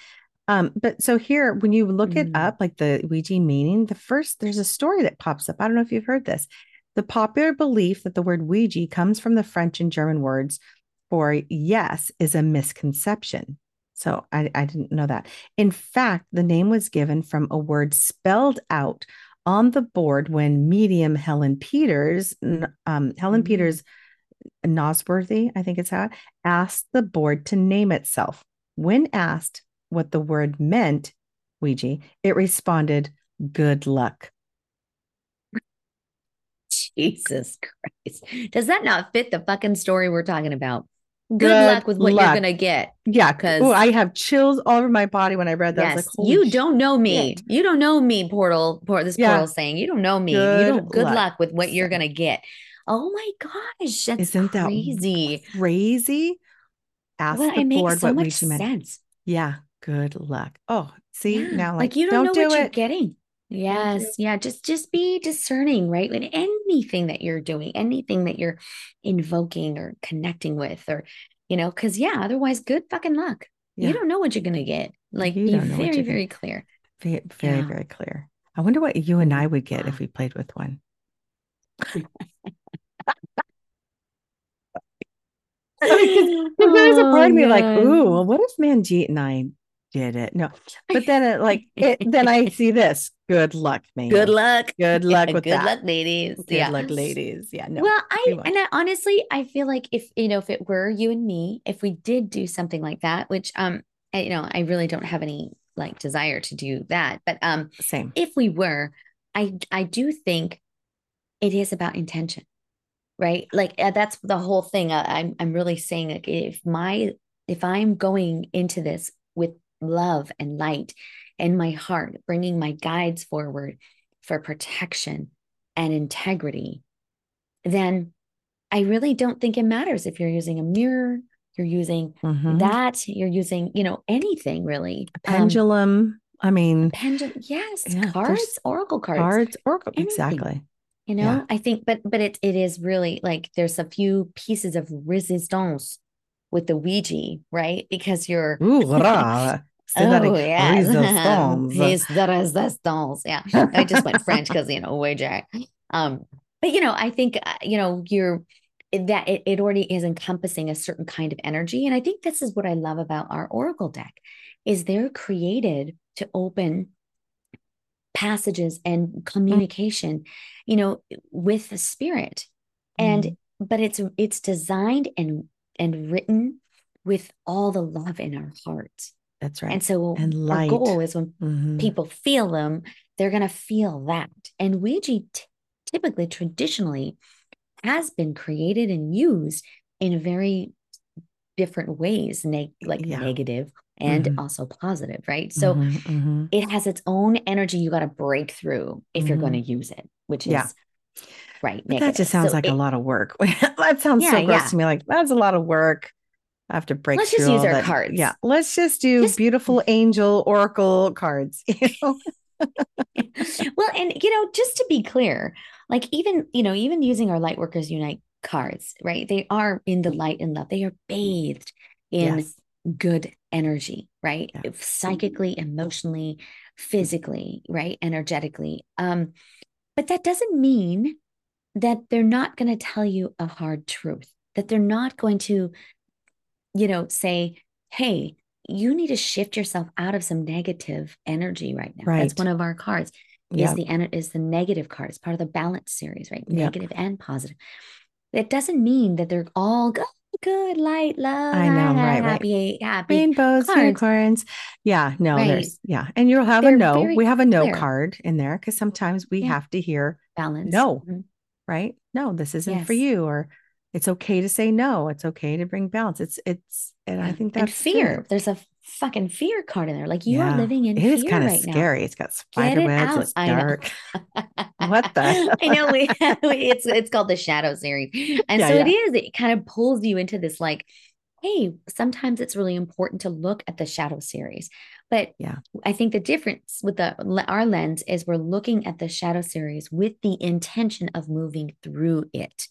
Um, but so here, when you look it Mm. up, like the Ouija meaning, the first there's a story that pops up. I don't know if you've heard this. The popular belief that the word Ouija comes from the French and German words for yes is a misconception. So I, I didn't know that. In fact, the name was given from a word spelled out on the board when medium Helen Peters, um, Helen Mm. Peters Nosworthy, I think it's how, asked the board to name itself. When asked what the word meant, Ouija, it responded, good luck. Jesus Christ. Does that not fit the fucking story we're talking about? Good, Good luck with what luck. you're gonna get. Yeah, 'Cause- oh, I have chills all over my body when I read that. I was Yes, like, you don't know me. shit. You don't know me, Portal. Por- this Yeah. portal saying you don't know me. you Good don't. Good luck. luck with what you're gonna get. Oh my gosh, that's Isn't that crazy. crazy? Ask well, the it makes board so what much Ouija meant. sense. Yeah, good luck. Oh, see Yeah, now, like, you don't, know do what you're getting. Yes, yeah. Just just be discerning, right? With anything that you're doing, anything that you're invoking or connecting with, or you know, because yeah, otherwise, good fucking luck. Yeah. You don't know what you're gonna get. Like, You be very, very clear. Very, very, Yeah. very clear. I wonder what you and I would get if we played with one. Because there's a oh, part of me like, Oh, ooh, well, what if Manjeet and I did it? No, but then it like it, then I see this. Good luck, man. Good luck. Good luck with that. Good that. luck, ladies. Good yeah. luck, ladies. Yeah, no. well, I and I, honestly, I feel like if you know, if it were you and me, if we did do something like that, which um, I, you know, I really don't have any like desire to do that, but um, Same. if we were, I I do think it is about intention, right? Like uh, that's the whole thing. Uh, I'm I'm really saying like if my if I'm going into this with love and light in my heart, bringing my guides forward for protection and integrity, then I really don't think it matters if you're using a mirror, you're using Mhm. that, you're using, you know, anything really. Um, Pendulum. I mean, pendulum, yes, Yeah, cards, oracle cards. cards, oracle. anything. Exactly. You know, Yeah. I think, but but it it is really like there's a few pieces of resistance with the Ouija, right? Because you're Ooh, rah. Oh yes, Resistance. Piece de resistance. Yeah, I just went French because you know Ouija. Um, but you know, I think uh, you know you're that it, it already is encompassing a certain kind of energy, and I think this is what I love about our Oracle deck is they're created to open passages and communication, you know, with the spirit. And Mm-hmm. but it's it's designed and and written with all the love in our hearts. That's right. And so And our goal is when Mhm. people feel them, they're going to feel that. And Ouija t- typically, traditionally, has been created and used in very different ways, neg- like Yeah. negative and Mhm. also positive, right? So Mhm, mhm. it has its own energy you got to break through if you're going to use it, which is Mm-hmm. Yeah. right. That just sounds So like it- a lot of work. that sounds Yeah, so gross to me. Like that's a lot of work. I have to break Let's just use our that. cards. Yeah, let's just do Just- beautiful angel oracle cards. You know? well, and you know, just to be clear, like even you know, even using our Lightworkers Unite cards, right? They are in the light and love. They are bathed in Yes. good energy, right? Yeah. Psychically, emotionally, physically, right? Energetically. Um, but that doesn't mean that they're not going to tell you a hard truth, that they're not going to, you know, say, hey, you need to shift yourself out of some negative energy right now. Right. That's one of our cards. Yeah. Is the is the negative card. It's part of the balance series, right? Negative and positive. It doesn't mean that they're all good, good light, love. I know, right, right. Happy, happy. Rainbows, cards. unicorns. Yeah, no, Right. there's yeah. And you'll have a They're no. We have a no clear. card in there because sometimes we Yeah. have to hear, balance. No. Mhm. right? No, this isn't for you, or it's okay to say no. It's okay to bring balance. It's it's and I think and fear. good. There's a fucking fear card in there. Like you Yeah. are living in It fear is kind of right scary. It's got spider it webs. out. It's dark. What the? I know we, it's it's called the shadow series. And Yeah, so it yeah. is, it kind of pulls you into this like, hey, sometimes it's really important to look at the shadow series. But Yeah. I think the difference with the our lens is we're looking at the shadow series with the intention of moving through it,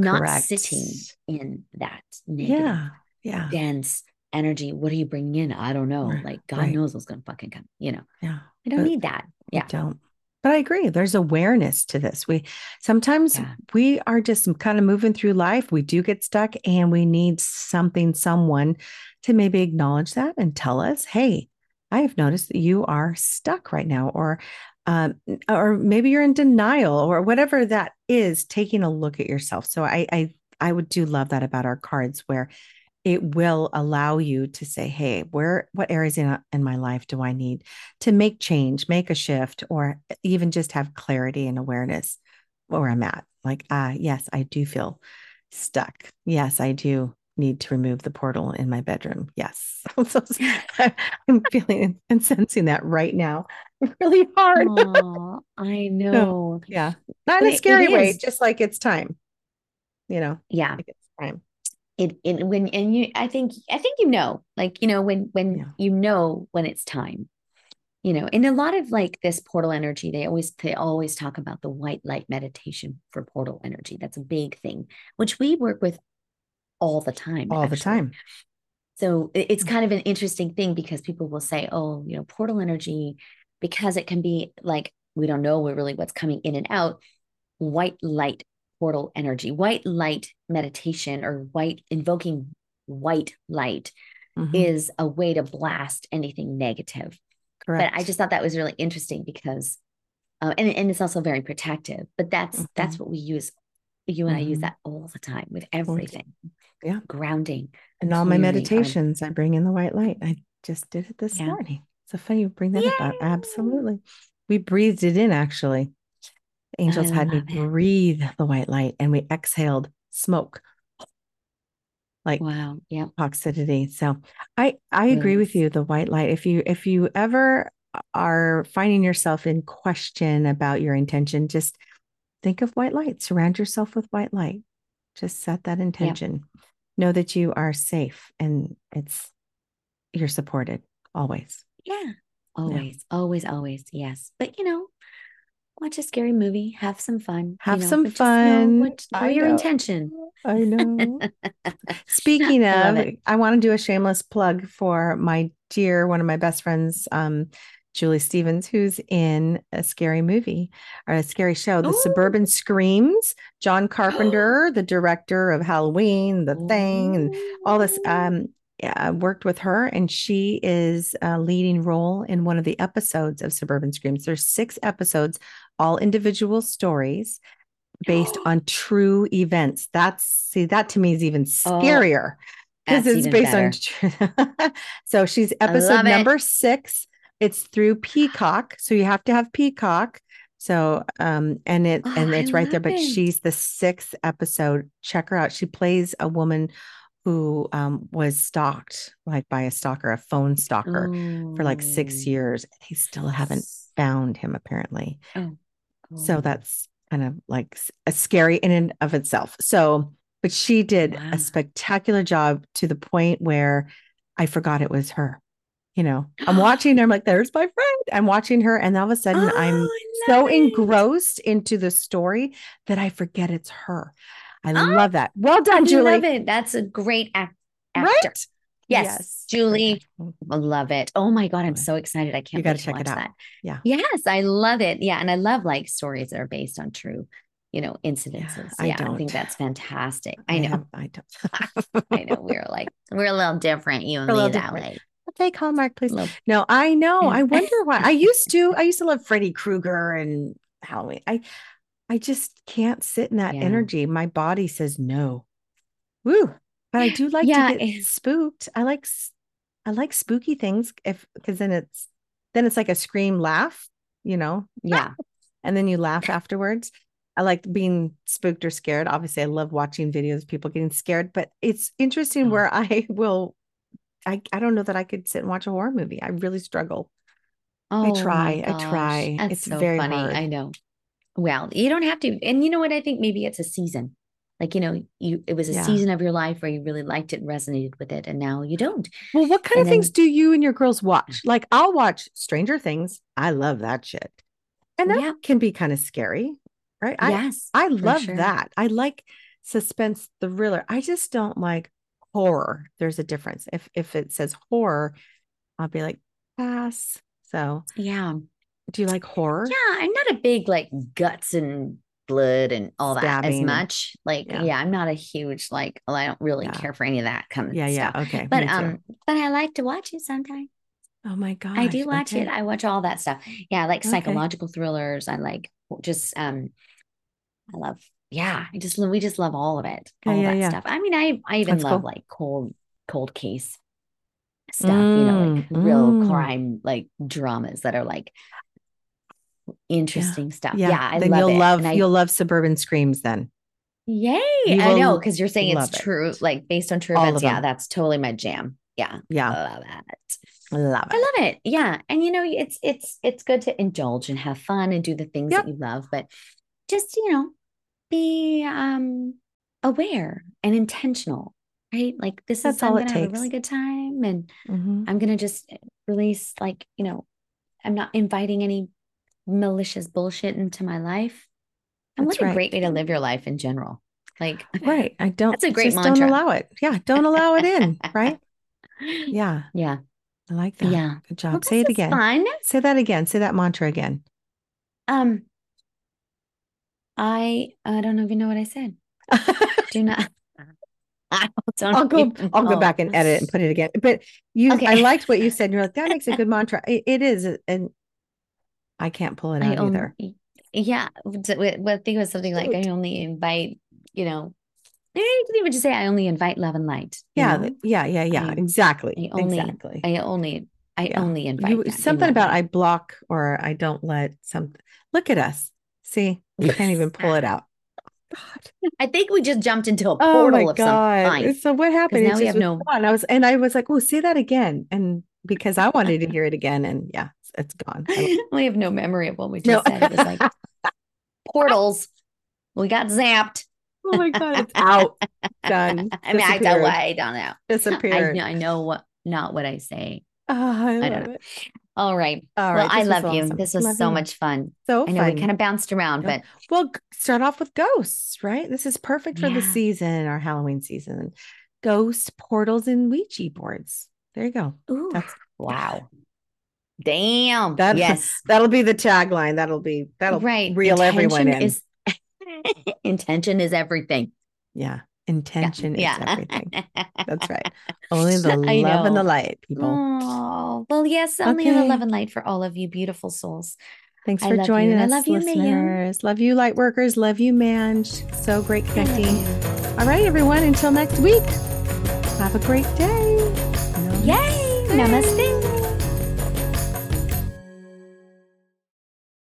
not Correct. sitting in that negative Yeah. Yeah. dense energy. What are you bringing in? I don't know. Right, Like God right. knows what's going to fucking come. You know, Yeah. I don't need that. Yeah. don't. But I agree. There's awareness to this. We sometimes Yeah. we are just kind of moving through life. We do get stuck and we need something, someone to maybe acknowledge that and tell us, hey, I have noticed that you are stuck right now, or um, or maybe you're in denial or whatever that is, taking a look at yourself. So I I I would do love that about our cards where it will allow you to say, hey, where what areas in, in my life do I need to make change, make a shift, or even just have clarity and awareness where I'm at. Like, ah, yes, I do feel stuck. Yes, I do need to remove the portal in my bedroom. Yes. So I'm feeling and sensing that right now. Really hard. Aw, I know. yeah. Not But in a scary way, is. just like it's time. You know, Yeah. like it's time. It, it when and you I think I think you know like you know when when Yeah. you know when it's time you know in a lot of like this portal energy they always they always talk about the white light meditation for portal energy that's a big thing which we work with all the time All the time. So it's kind of an interesting thing because people will say, oh, you know, portal energy, because it can be like, we don't know really what's coming in and out, white light portal energy, white light meditation or white invoking white light Mhm. is a way to blast anything negative. Correct. But I just thought that was really interesting because, uh, and, and it's also very protective, but that's, that's what we use. You and I use Mhm. that all the time with everything. Yeah. Grounding. And all my our- meditations, I bring in the white light. I just did it this Yeah. morning. So funny you bring that up. Absolutely. We breathed it in actually. The angels had me it. breathe the white light and we exhaled smoke like Wow. Yeah. toxicity. So I I agree with you. The white light. If you if you ever are finding yourself in question about your intention, just think of white light. Surround yourself with white light. Just set that intention. Know that you are safe and it's you're supported always. Yeah. Always, always, always. Yes. But you know, watch a scary movie, have some fun. you Have know, some but just know fun. what- your know. intention. I know. Speaking of, it. I want to do a shameless plug for my dear, one of my best friends, um, Julie Stevens, who's in a scary movie or a scary show, The Ooh. Suburban Screams. John Carpenter, the director of Halloween, The Thing, and all this. Um, uh, worked with her, and she is a leading role in one of the episodes of Suburban Screams. There's six episodes, all individual stories based on true events. That's see, that to me is even Oh, scarier because That's it's based on true. so she's episode love it. number six. It's through Peacock, so you have to have Peacock. So um and it Oh, and I it's right there, but it. she's the sixth episode. Check her out. She plays a woman who um was stalked like by a stalker, a phone stalker for like six Ooh. years. They still haven't found him apparently. So Oh. that's kind of like a scary in and of itself. So, but she did Wow. a spectacular job to the point where I forgot it was her. You know, I'm watching her. I'm like, there's my friend. I'm watching her. And all of a sudden, ah, I'm Oh, so it. engrossed into the story that I forget it's her. I Oh, love that. Well I done, Julie. love it. That's a great act- actor. Right? Yes, Julie. I love it. Oh my God, I'm so excited. I can't You gotta wait to check watch it out. that. Yeah. Yes, I love it. Yeah. And I love like stories that are based on true, you know, incidences. I yeah, I don't. think that's fantastic. I know. have- I don't. I know. We're like, we're a little different, you and me that different. way. Okay, Hallmark, please. Little- No, I know. I wonder why. I used to. I used to love Freddy Krueger and Halloween. I, I just can't sit in that Yeah. energy. My body says no. Woo! But I do like Yeah, to get it- spooked. I like, I like spooky things. If because then it's then it's like a scream laugh, you know, Yeah. and then you laugh afterwards. I like being spooked or scared. Obviously, I love watching videos of people getting scared, but it's interesting Oh. where I will. I, I don't know that I could sit and watch a horror movie. I really struggle. Oh, I try, I try. That's It's so very funny. hard. I know. Well, you don't have to. And you know what? I think maybe it's a season. Like, you know, you it was a Yeah. season of your life where you really liked it and resonated with it, and now you don't. Well, what kind And of things do you and your girls watch? Mm. Like, I'll watch Stranger Things. I love that shit. And that Yeah. can be kind of scary, right? Yes. I for love sure. that. I like suspense thriller. I just don't like horror. There's a difference. If if it says horror, I'll be like, pass. So, Yeah. do you like horror? Yeah. I'm not a big like guts and blood and all that as much. Like, Yeah. yeah. I'm not a huge like, well, I don't really Yeah. care for any of that kind of Yeah, yeah. Okay. But um, but I like to watch it sometimes. oh my god! I do watch it. I watch all that stuff. Yeah, I like Okay. psychological thrillers. I like just um I love yeah, I just we just love all of it. All yeah, that yeah. stuff. I mean, I I even That's love cool. like cold cold case stuff, you know, like Mm, real mm. crime like dramas that are like interesting stuff. Yeah. Yeah, I then love you'll it. love I- you'll love suburban screams then. Yay. I know because you're saying it's it. true, like based on true All events. Yeah, that's totally my jam. Yeah. Yeah. I love it. Love it. I love it. Yeah. And you know, it's it's it's good to indulge and have fun and do the things Yep. that you love, but just, you know, be um aware and intentional, right? Like this That's is I'm all it gonna have a really good time and Mhm. I'm gonna just release like, you know, I'm not inviting any malicious bullshit into my life. And That's what a right. great way to live your life in general. Like Right. I don't That's a great just mantra. don't allow it. Yeah. Don't allow it in. Right. Yeah. Yeah. I like that. Yeah. Good job. this Say it again. Fun. Say that again. Say that mantra again. Um, I I don't even know what I said. Do not. I don't I'll go I'll go back and edit and put it again. But you okay. I liked what you said. You're like, that makes a good mantra. It, it is. And I can't pull it I out only, either. yeah. What I think it was something like I only invite, you know, eh, you can even just say I only invite love and light. Yeah. know? yeah. Yeah. Yeah. I- exactly. I only- exactly. I only I Yeah. only invite You, something about I block or I don't let something. Look at us. See, you can't even pull it out. God. I think we just jumped into a Oh portal my of some God. kind. So what happened? now we have no- gone. I was, and I was like, oh, say that again. And because I wanted to hear it again. And yeah, it's, gone. We have no memory of what we No. just said. It was like portals. We got zapped. Oh my God, it's out. Done. I mean, I don't. I don't know. I, Disappeared. kn- I know what not what I say. Oh, I, I don't know. it. All right. All well. I love you. This was Love so you. much fun. So I know fun. we kind of bounced around, Yeah. but Well, start off with ghosts, right? This is perfect for the season, our Halloween season. Ghost portals and Ouija boards. There you go. ooh, That's wow. Damn. That- yes. that'll be the tagline. That'll be that'll right. reel everyone in. Is, intention is everything. yeah. Intention yeah. is everything. That's right. Only the I love and the light, people. Oh, well, yes, only in the love and light for all of you beautiful souls. Thanks I for love you, joining and I us, love you, listeners. Love you, light workers. Love you, man. So great connecting. All right, everyone. Until next week. Have a great day. Yay! Namaste.